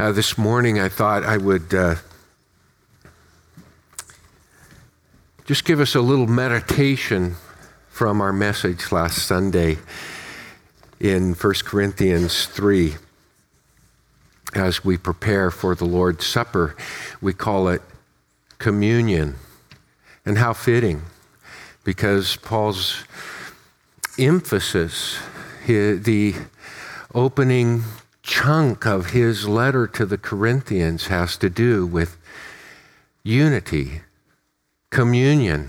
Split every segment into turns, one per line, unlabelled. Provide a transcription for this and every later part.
Uh, this morning, I thought I would uh, just give us a little meditation from our message last Sunday in 1 Corinthians 3. As we prepare for the Lord's Supper, we call it communion. And how fitting, because Paul's emphasis, the opening chunk of his letter to the Corinthians has to do with unity, communion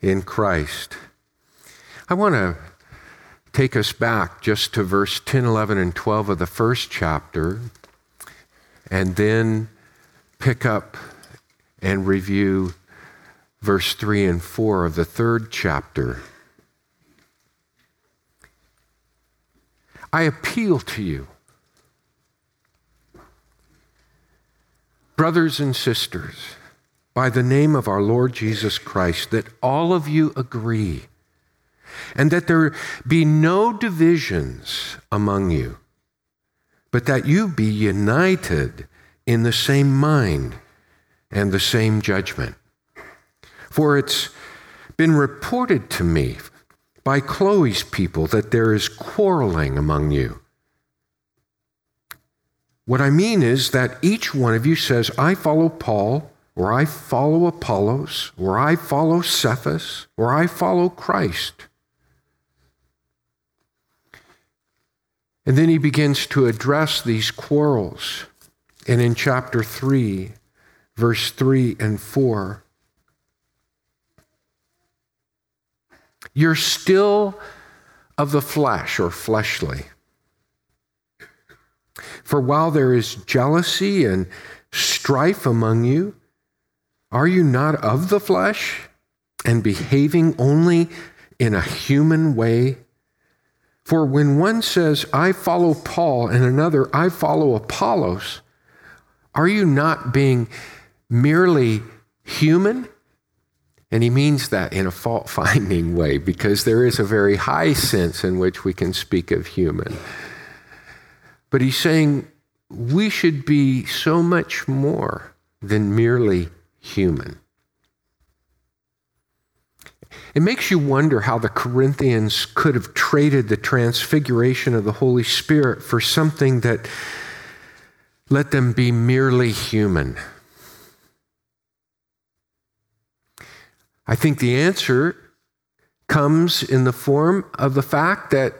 in Christ. I want to take us back just to verse 10, 11, and 12 of the first chapter, and then pick up and review verse 3 and 4 of the third chapter. I appeal to you, brothers and sisters, by the name of our Lord Jesus Christ, that all of you agree, and that there be no divisions among you, but that you be united in the same mind and the same judgment. For it's been reported to me by Chloe's people that there is quarreling among you. What I mean is that each one of you says, I follow Paul, or I follow Apollos, or I follow Cephas, or I follow Christ. And then he begins to address these quarrels. And in chapter 3, verse 3 and 4, You're still of the flesh or fleshly. For while there is jealousy and strife among you, are you not of the flesh and behaving only in a human way? For when one says, I follow Paul, and another, I follow Apollos, are you not being merely human and he means that in a fault finding way because there is a very high sense in which we can speak of human. But he's saying we should be so much more than merely human. It makes you wonder how the Corinthians could have traded the transfiguration of the Holy Spirit for something that let them be merely human. I think the answer comes in the form of the fact that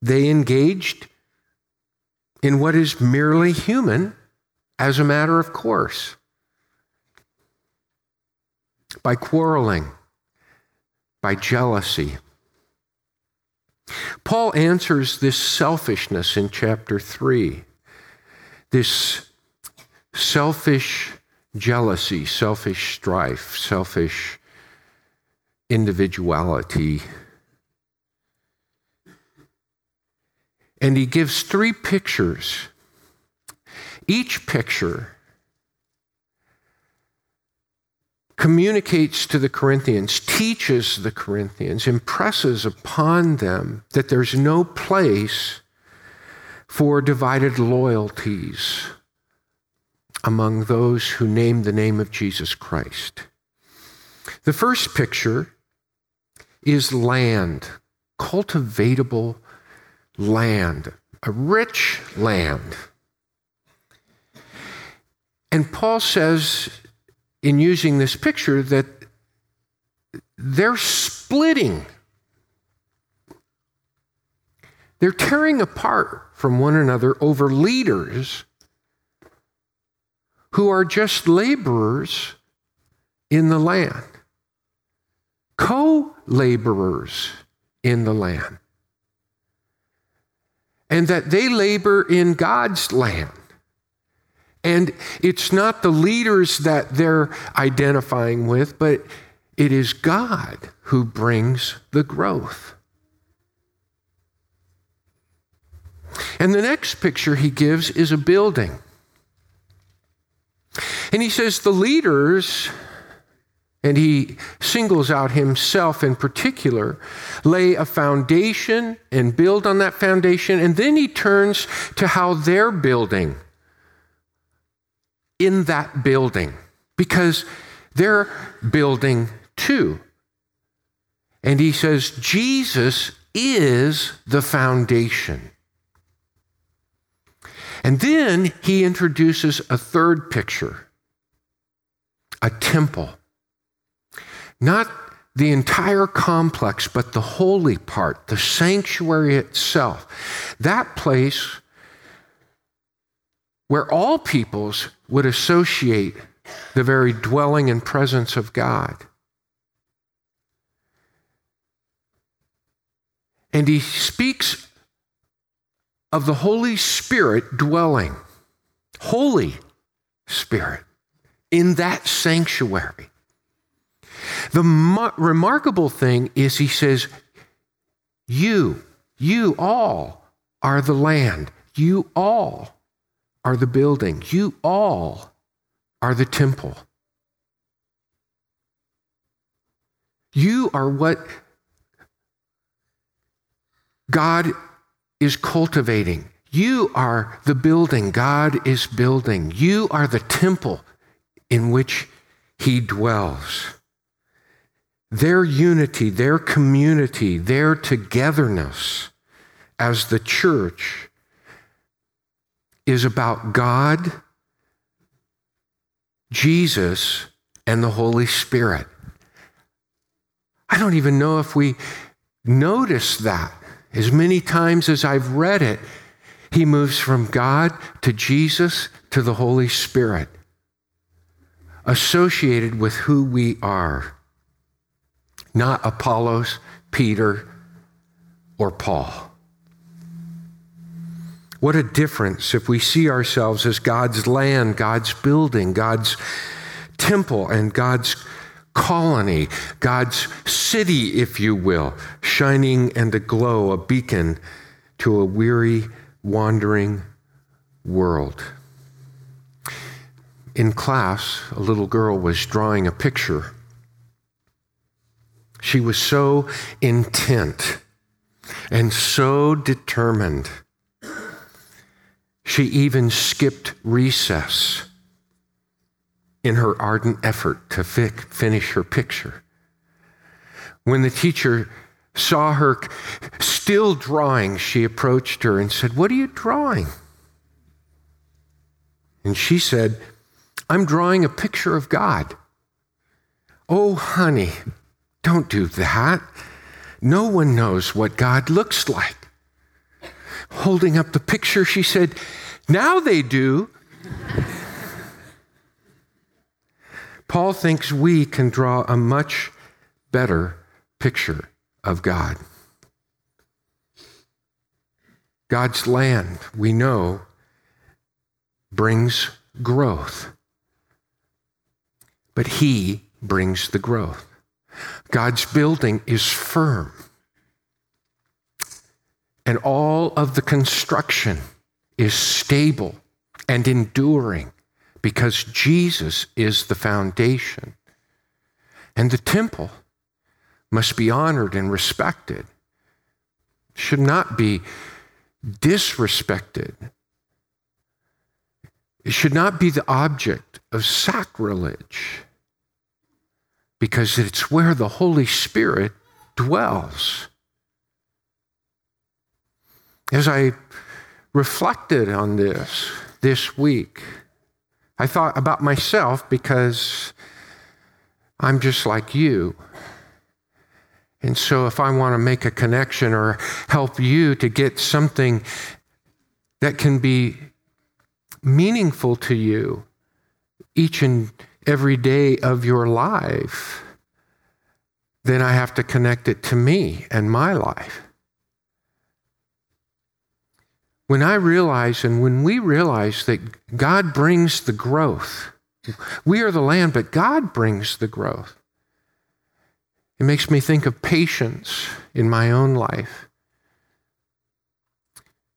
they engaged in what is merely human as a matter of course by quarreling, by jealousy. Paul answers this selfishness in chapter 3, this selfish jealousy, selfish strife, selfish individuality. And he gives three pictures. Each picture communicates to the Corinthians, teaches the Corinthians, impresses upon them that there's no place for divided loyalties among those who name the name of Jesus Christ. The first picture is land, cultivatable land, a rich land. And Paul says, in using this picture, that they're splitting. They're tearing apart from one another over leaders who are just laborers in the land, co laborers in the land, and that they labor in God's land. And it's not the leaders that they're identifying with, but it is God who brings the growth. And the next picture he gives is a building. And he says the leaders and he singles out himself in particular, lay a foundation and build on that foundation. And then he turns to how they're building in that building because they're building too. And he says, Jesus is the foundation. And then he introduces a third picture a temple. Not the entire complex, but the holy part, the sanctuary itself. That place where all peoples would associate the very dwelling and presence of God. And he speaks of the Holy Spirit dwelling, Holy Spirit, in that sanctuary. The mo- remarkable thing is, he says, You, you all are the land. You all are the building. You all are the temple. You are what God is cultivating. You are the building God is building. You are the temple in which He dwells. Their unity, their community, their togetherness as the church is about God, Jesus, and the Holy Spirit. I don't even know if we notice that. As many times as I've read it, he moves from God to Jesus to the Holy Spirit, associated with who we are, not Apollos, Peter, or Paul. What a difference if we see ourselves as God's land, God's building, God's temple, and God's colony, God's city, if you will, shining and aglow, a beacon to a weary, wandering world. In class, a little girl was drawing a picture. She was so intent and so determined. She even skipped recess in her ardent effort to finish her picture. When the teacher saw her still drawing, she approached her and said, What are you drawing? And she said, I'm drawing a picture of God. Oh, honey, don't do that. No one knows what God looks like. Holding up the picture, she said, Now they do. Paul thinks we can draw a much better picture of God. God's land, we know, brings growth, but He brings the growth. God's building is firm, and all of the construction is stable and enduring because Jesus is the foundation. And the temple must be honored and respected, should not be disrespected. It should not be the object of sacrilege because it's where the Holy Spirit dwells. As I reflected on this this week, I thought about myself because I'm just like you. And so, if I want to make a connection or help you to get something that can be meaningful to you each and every day of your life, then I have to connect it to me and my life. When I realize and when we realize that God brings the growth, we are the land, but God brings the growth. It makes me think of patience in my own life.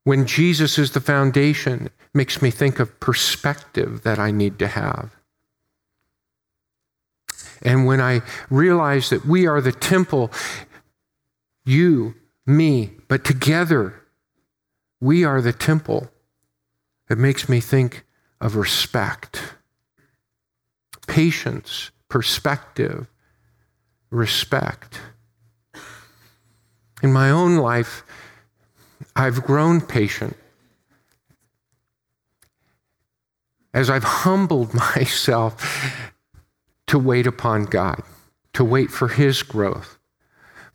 When Jesus is the foundation, makes me think of perspective that I need to have. And when I realize that we are the temple, you, me, but together we are the temple, it makes me think of respect, patience, perspective, respect. In my own life, I've grown patient as I've humbled myself to wait upon God, to wait for His growth.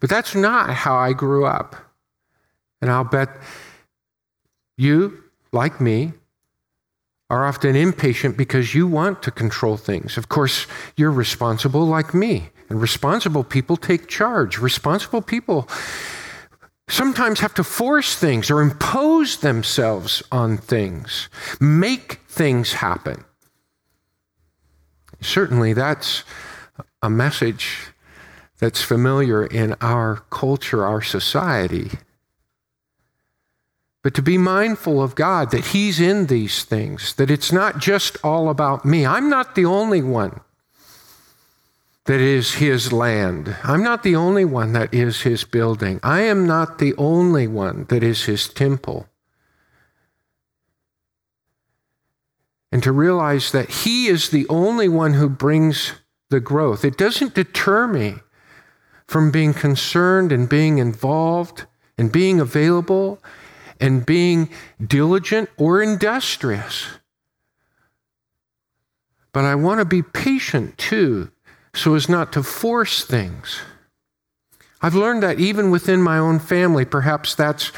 But that's not how I grew up. And I'll bet you, like me, are often impatient because you want to control things. Of course, you're responsible like me. And responsible people take charge. Responsible people sometimes have to force things or impose themselves on things, make things happen. Certainly, that's a message that's familiar in our culture, our society. But to be mindful of God, that He's in these things, that it's not just all about me. I'm not the only one that is his land. I'm not the only one that is his building. I am not the only one that is his temple. And to realize that he is the only one who brings the growth. It doesn't deter me from being concerned and being involved and being available and being diligent or industrious. But I want to be patient too so as not to force things. I've learned that even within my own family, perhaps that's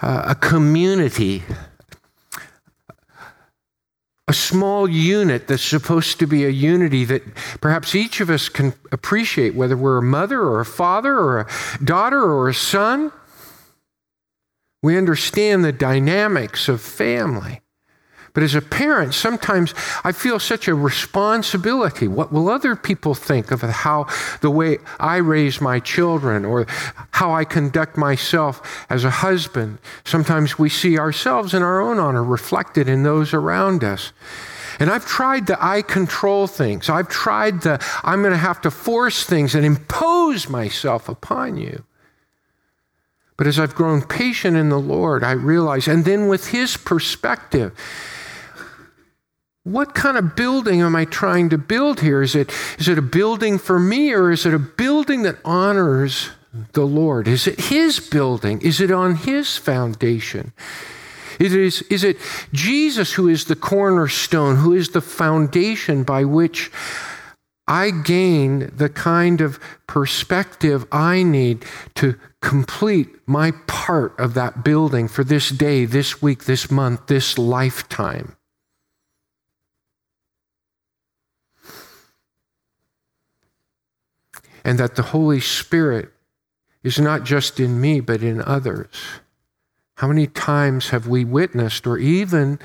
uh, a community, a small unit that's supposed to be a unity that perhaps each of us can appreciate, whether we're a mother or a father or a daughter or a son. We understand the dynamics of family. But as a parent, sometimes I feel such a responsibility. What will other people think of how the way I raise my children or how I conduct myself as a husband? Sometimes we see ourselves and our own honor reflected in those around us. And I've tried the I control things. I've tried the I'm going to have to force things and impose myself upon you. But as I've grown patient in the Lord, I realize, and then with His perspective, what kind of building am I trying to build here? Is it, is it a building for me or is it a building that honors the Lord? Is it His building? Is it on His foundation? It is, is it Jesus who is the cornerstone, who is the foundation by which I gain the kind of perspective I need to complete my part of that building for this day, this week, this month, this lifetime? And that the Holy Spirit is not just in me, but in others. How many times have we witnessed, or even,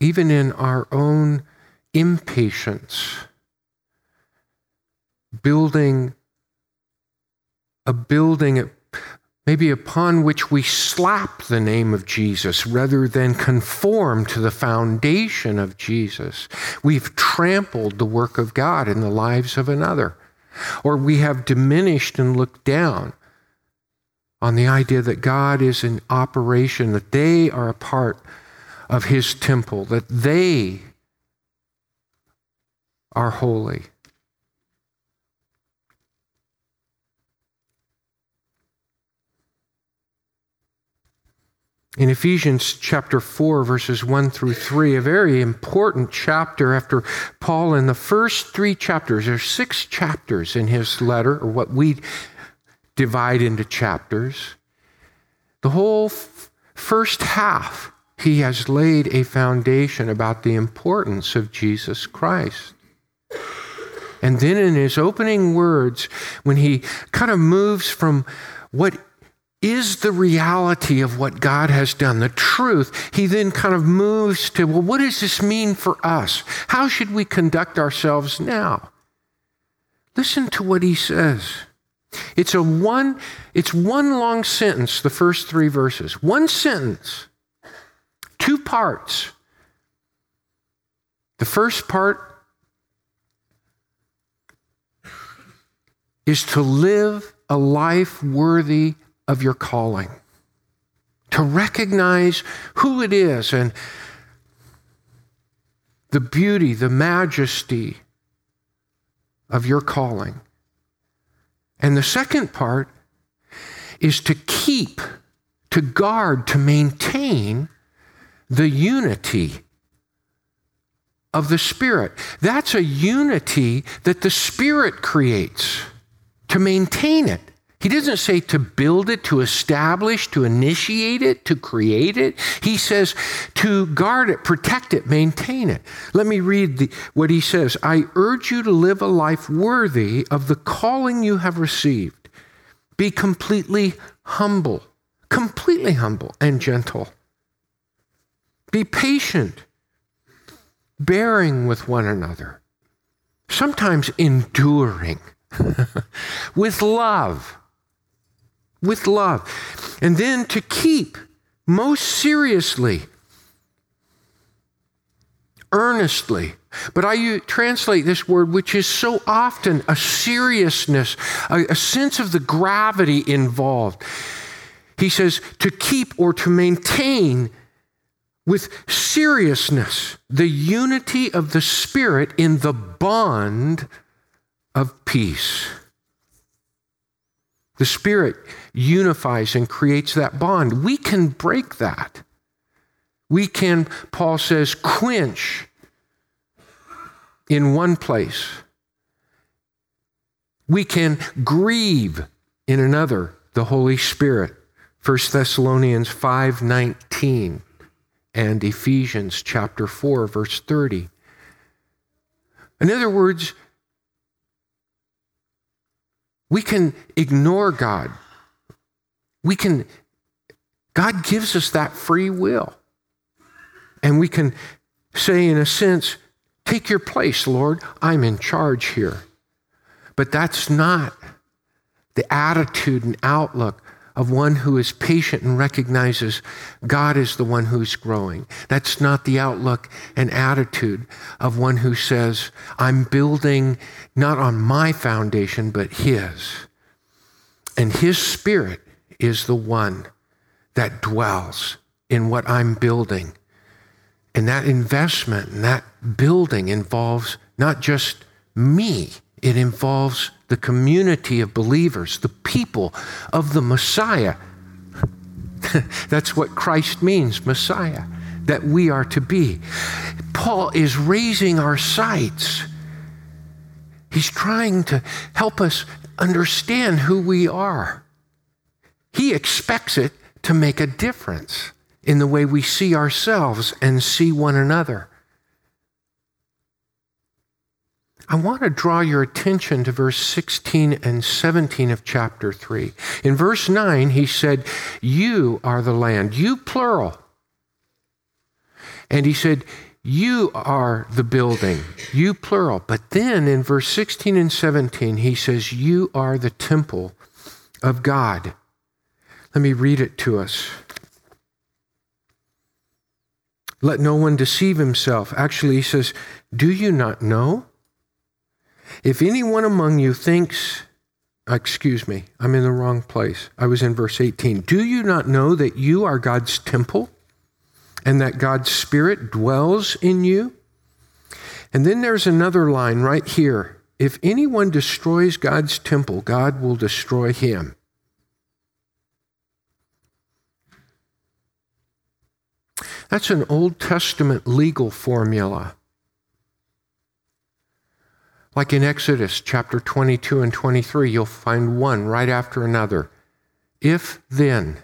even in our own impatience, building a building maybe upon which we slap the name of Jesus rather than conform to the foundation of Jesus. We've trampled the work of God in the lives of another, or we have diminished and looked down on the idea that God is in operation, that they are a part of His temple, that they are holy. In Ephesians chapter 4, verses 1 through 3, a very important chapter after Paul, in the first three chapters, there's six chapters in his letter, or what we divide into chapters. The whole f- first half, he has laid a foundation about the importance of Jesus Christ. And then in his opening words, when he kind of moves from what is the reality of what God has done, the truth, he then kind of moves to, well, what does this mean for us? How should we conduct ourselves now? Listen to what he says. It's a one, it's one long sentence, the first three verses. One sentence, two parts. The first part is to live a life worthy of your calling, to recognize who it is and the beauty, the majesty of your calling. And the second part is to keep, to guard, to maintain the unity of the Spirit. That's a unity that the Spirit creates to maintain it. He doesn't say to build it, to establish, to initiate it, to create it. He says to guard it, protect it, maintain it. Let me read the, what he says I urge you to live a life worthy of the calling you have received. Be completely humble, completely humble and gentle. Be patient, bearing with one another, sometimes enduring with love with love. And then to keep most seriously, earnestly. But I translate this word, which is so often a seriousness, a, a sense of the gravity involved. He says to keep or to maintain with seriousness the unity of the Spirit in the bond of peace. The Spirit unifies and creates that bond. We can break that. We can, Paul says, quench in one place. We can grieve in another, the Holy Spirit. 1 Thessalonians 5:19 and Ephesians chapter 4 verse 30. In other words, we can ignore God. We can, God gives us that free will. And we can say, in a sense, take your place, Lord. I'm in charge here. But that's not the attitude and outlook of one who is patient and recognizes God is the one who's growing. That's not the outlook and attitude of one who says, I'm building not on my foundation, but His. And His Spirit is the one that dwells in what I'm building. And that investment and that building involves not just me, it involves the community of believers, the people of the Messiah. That's what Christ means, Messiah, that we are to be. Paul is raising our sights. He's trying to help us understand who we are. He expects it to make a difference in the way we see ourselves and see one another. I want to draw your attention to verse 16 and 17 of chapter 3. In verse 9, he said, You are the land, you plural. And he said, You are the building, you plural. But then in verse 16 and 17, he says, You are the temple of God. Let me read it to us. Let no one deceive himself. Actually, he says, Do you not know? If anyone among you thinks, excuse me, I'm in the wrong place. I was in verse 18. Do you not know that you are God's temple and that God's Spirit dwells in you? And then there's another line right here. If anyone destroys God's temple, God will destroy him. That's an Old Testament legal formula. Like in Exodus chapter 22 and 23, you'll find one right after another. If then.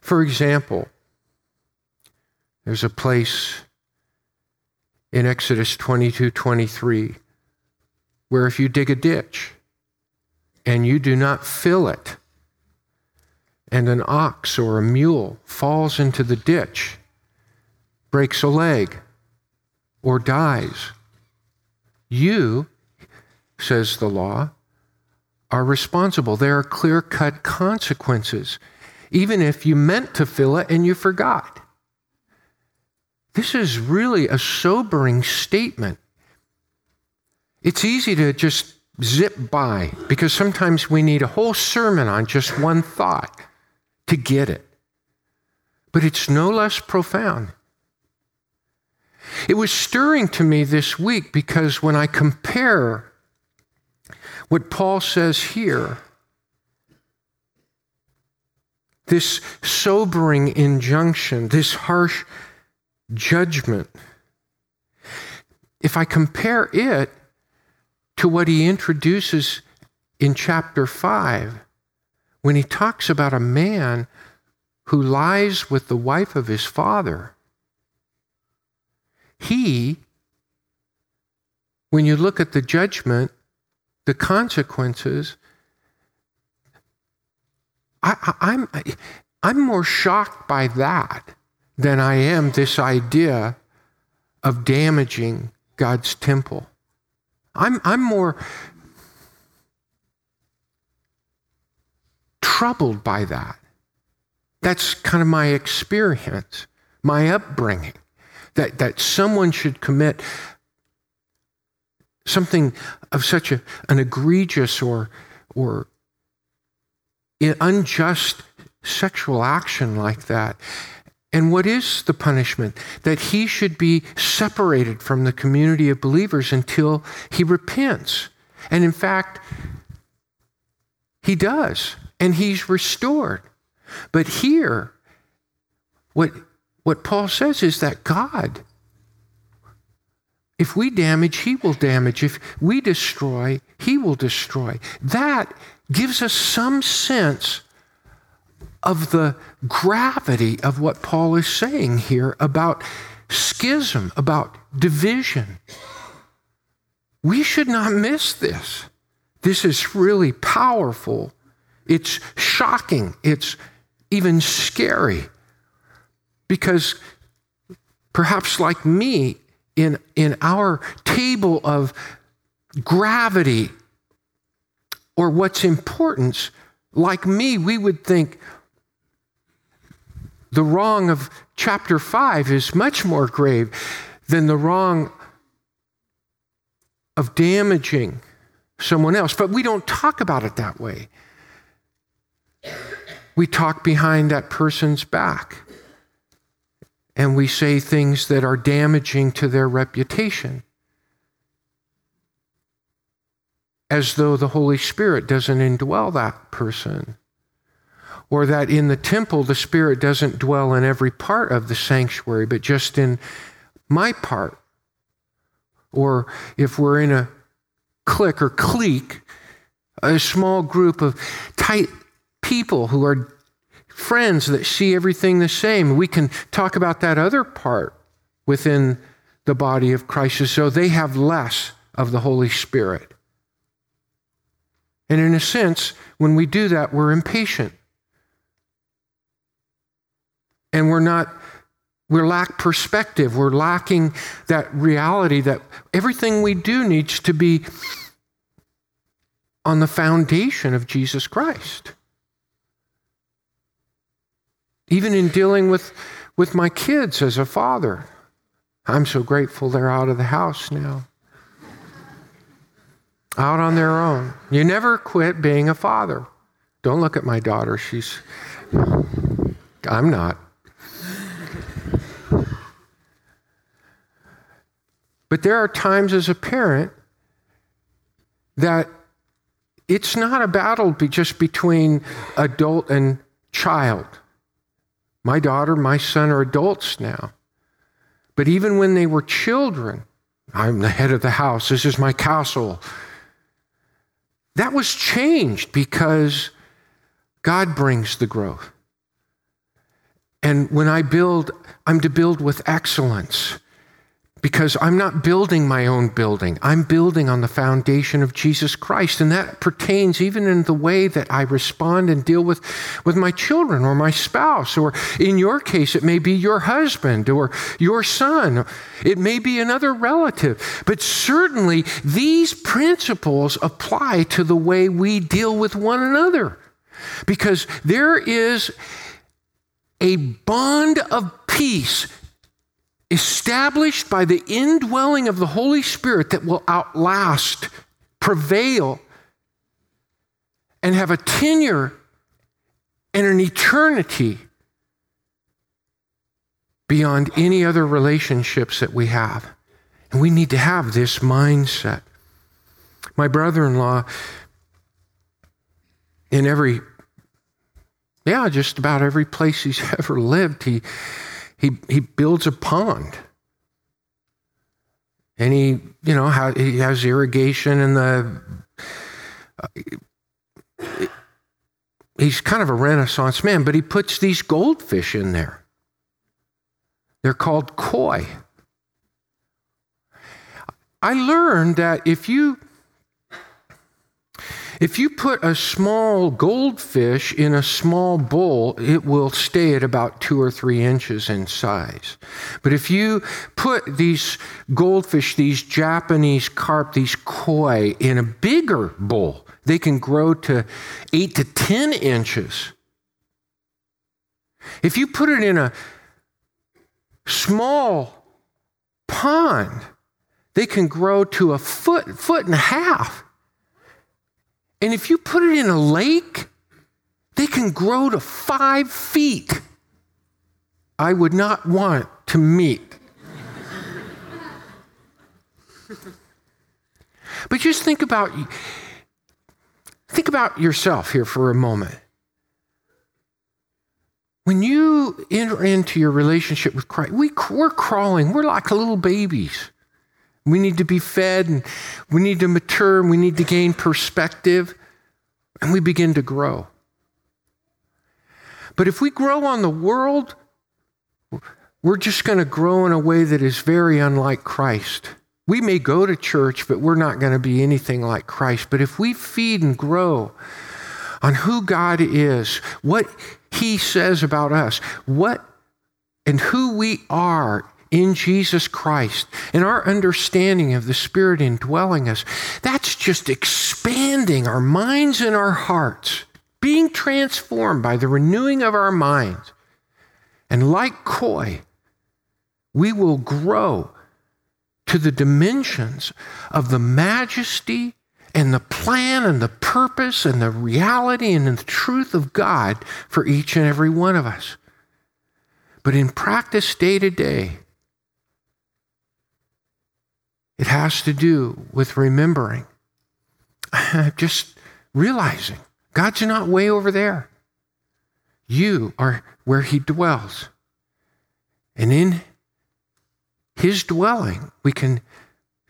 For example, there's a place in Exodus 22 23 where if you dig a ditch and you do not fill it, and an ox or a mule falls into the ditch, breaks a leg, or dies. You, says the law, are responsible. There are clear cut consequences, even if you meant to fill it and you forgot. This is really a sobering statement. It's easy to just zip by because sometimes we need a whole sermon on just one thought to get it. But it's no less profound. It was stirring to me this week because when I compare what Paul says here, this sobering injunction, this harsh judgment, if I compare it to what he introduces in chapter 5, when he talks about a man who lies with the wife of his father, he, when you look at the judgment, the consequences, I, am I'm, I'm more shocked by that than I am this idea of damaging God's temple. I'm, I'm more troubled by that. That's kind of my experience, my upbringing, that, that someone should commit something of such a, an egregious or, or unjust sexual action like that. And what is the punishment? That he should be separated from the community of believers until he repents. And in fact, he does, and he's restored. But here, what, what Paul says is that God, if we damage, he will damage. If we destroy, he will destroy. That gives us some sense of the gravity of what Paul is saying here about schism, about division. We should not miss this. This is really powerful. It's shocking. It's even scary. Because perhaps, like me, in, in our table of gravity or what's importance, like me, we would think, the wrong of chapter 5 is much more grave than the wrong of damaging someone else. But we don't talk about it that way. We talk behind that person's back and we say things that are damaging to their reputation. As though the Holy Spirit doesn't indwell that person or that in the temple the Spirit doesn't dwell in every part of the sanctuary, but just in my part. Or if we're in a clique or clique, a small group of tight people who are friends that see everything the same, we can talk about that other part within the body of Christ so they have less of the Holy Spirit. And in a sense, when we do that, we're impatient. And we're not we lack perspective. We're lacking that reality that everything we do needs to be on the foundation of jesus christ even in dealing with with my kids as a father. I'm so grateful they're out of the house now. Out on their own. You never quit being a father. Don't look at my daughter. She's i'm not. But there are times as a parent that it's not a battle just between adult and child. My daughter, my son are adults now. But even when they were children, I'm the head of the house, this is my castle. That was changed because God brings the growth. And when I build, I'm to build with excellence because I'm not building my own building. I'm building on the foundation of Jesus Christ. And that pertains even in the way that I respond and deal with, with my children or my spouse, or in your case, it may be your husband or your son. It may be another relative. But certainly, these principles apply to the way we deal with one another because there is a bond of peace established by the indwelling of the Holy Spirit that will outlast, prevail, and have a tenure and an eternity beyond any other relationships that we have. And we need to have this mindset. My brother in law, in every, yeah, just about every place he's ever lived, he, he, he builds a pond. And he, you know, he has irrigation and the, uh, he's kind of a renaissance man, but he puts these goldfish in there. They're called koi. I learned that if you if you put a small goldfish in a small bowl, it will stay at about two or three inches in size. But if you put these goldfish, these Japanese carp, these koi, in a bigger bowl, they can grow to eight to 10 inches. If you put it in a small pond, they can grow to a foot, foot and a half. And if you put it in a lake, they can grow to five feet. I would not want to meet. but just think about think about yourself here for a moment. When you enter into your relationship with Christ, we, we're crawling. We're like little babies. We need to be fed and we need to mature and we need to gain perspective and we begin to grow. But if we grow on the world, we're just going to grow in a way that is very unlike Christ. We may go to church, but we're not going to be anything like Christ. But if we feed and grow on who God is, what He says about us, what and who we are in Jesus Christ and our understanding of the Spirit indwelling us, that's just expanding our minds and our hearts, being transformed by the renewing of our minds. And like koi, we will grow to the dimensions of the majesty and the plan and the purpose and the reality and the truth of God for each and every one of us. But in practice, day to day, it has to do with remembering, just realizing God's not way over there. You are where He dwells. And in His dwelling, we can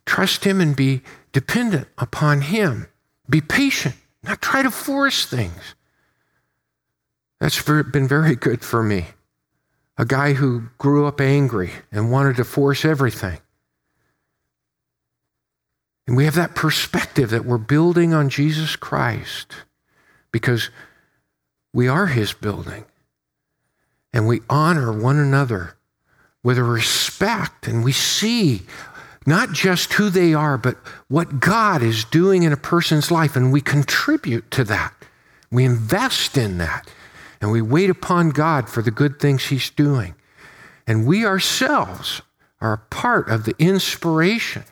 trust Him and be dependent upon Him. Be patient, not try to force things. That's been very good for me. A guy who grew up angry and wanted to force everything. And we have that perspective that we're building on Jesus Christ because we are his building. And we honor one another with a respect, and we see not just who they are, but what God is doing in a person's life, and we contribute to that. We invest in that, and we wait upon God for the good things He's doing. And we ourselves are a part of the inspiration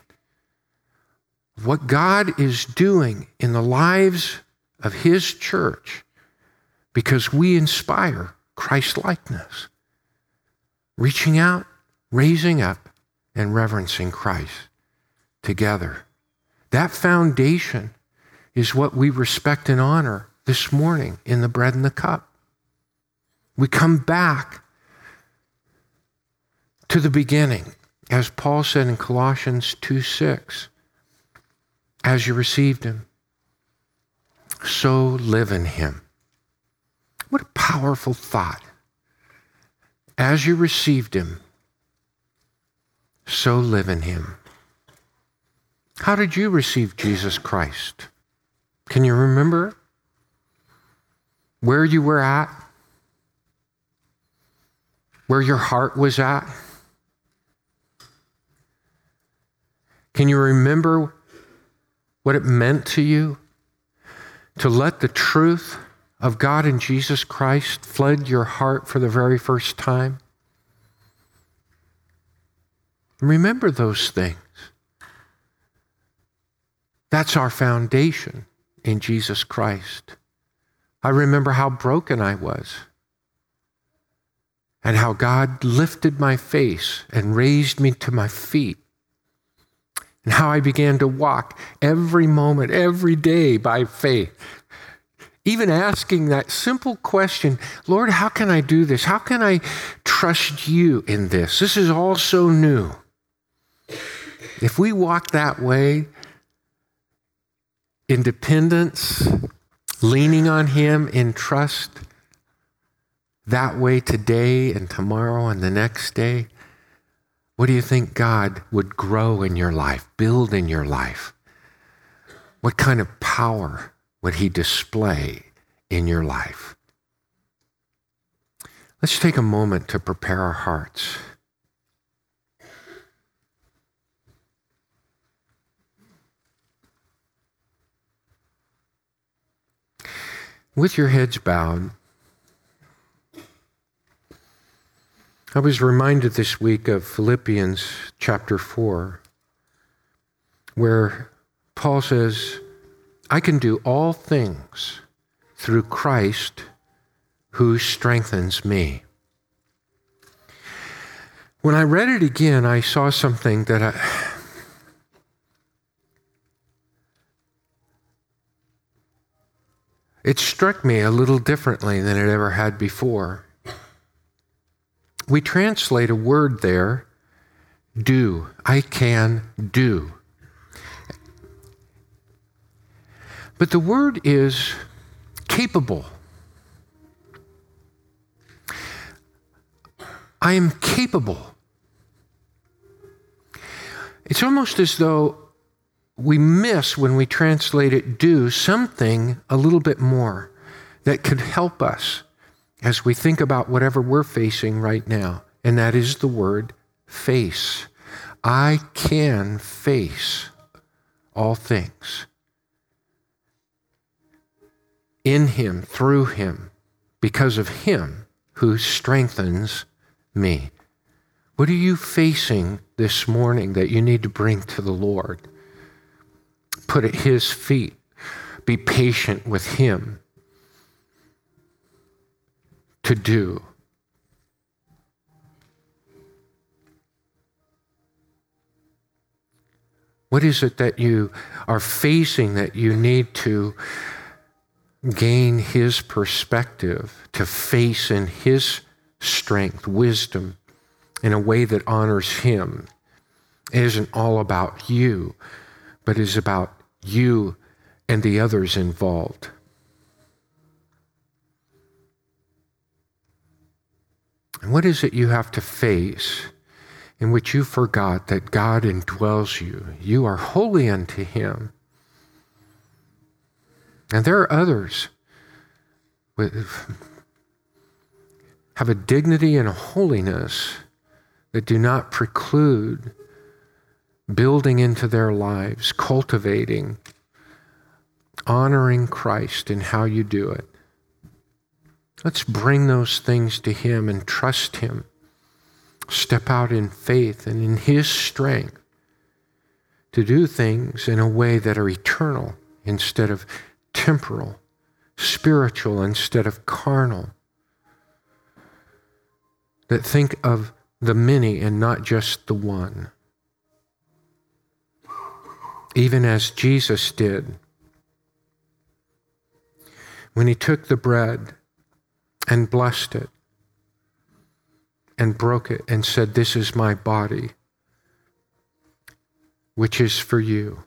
what God is doing in the lives of His church because we inspire Christ likeness, reaching out, raising up, and reverencing Christ together. That foundation is what we respect and honor this morning in the bread and the cup. We come back to the beginning, as Paul said in Colossians 2 6 as you received him, so live in him. What a powerful thought. As you received him, so live in him. How did you receive Jesus Christ? Can you remember where you were at? Where your heart was at? Can you remember what it meant to you to let the truth of God and Jesus Christ flood your heart for the very first time? Remember those things. That's our foundation in Jesus Christ. I remember how broken I was and how God lifted my face and raised me to my feet, and how I began to walk every moment, every day by faith. Even asking that simple question, Lord, how can I do this? How can I trust you in this? This is all so new. If we walk that way, independence, leaning on Him in trust, that way today and tomorrow and the next day, what do you think God would grow in your life, build in your life? What kind of power would He display in your life? Let's take a moment to prepare our hearts. With your heads bowed, I was reminded this week of Philippians chapter 4, where Paul says, I can do all things through Christ who strengthens me. When I read it again, I saw something that I. It struck me a little differently than it ever had before we translate a word there, do. I can do. But the word is capable. I am capable. It's almost as though we miss when we translate it do something a little bit more that could help us as we think about whatever we're facing right now, and that is the word face. I can face all things in Him, through Him, because of Him who strengthens me. What are you facing this morning that you need to bring to the Lord? Put at His feet. Be patient with Him to do. What is it that you are facing that you need to gain His perspective, to face in His strength, wisdom, in a way that honors Him? It isn't all about you, but is about you and the others involved. And what is it you have to face in which you forgot that God indwells you? You are holy unto Him. And there are others with have a dignity and a holiness that do not preclude building into their lives, cultivating, honoring Christ in how you do it. Let's bring those things to Him and trust Him. Step out in faith and in His strength to do things in a way that are eternal instead of temporal, spiritual instead of carnal, that think of the many and not just the one. Even as Jesus did when he took the bread and blessed it and broke it and said, This is my body, which is for you.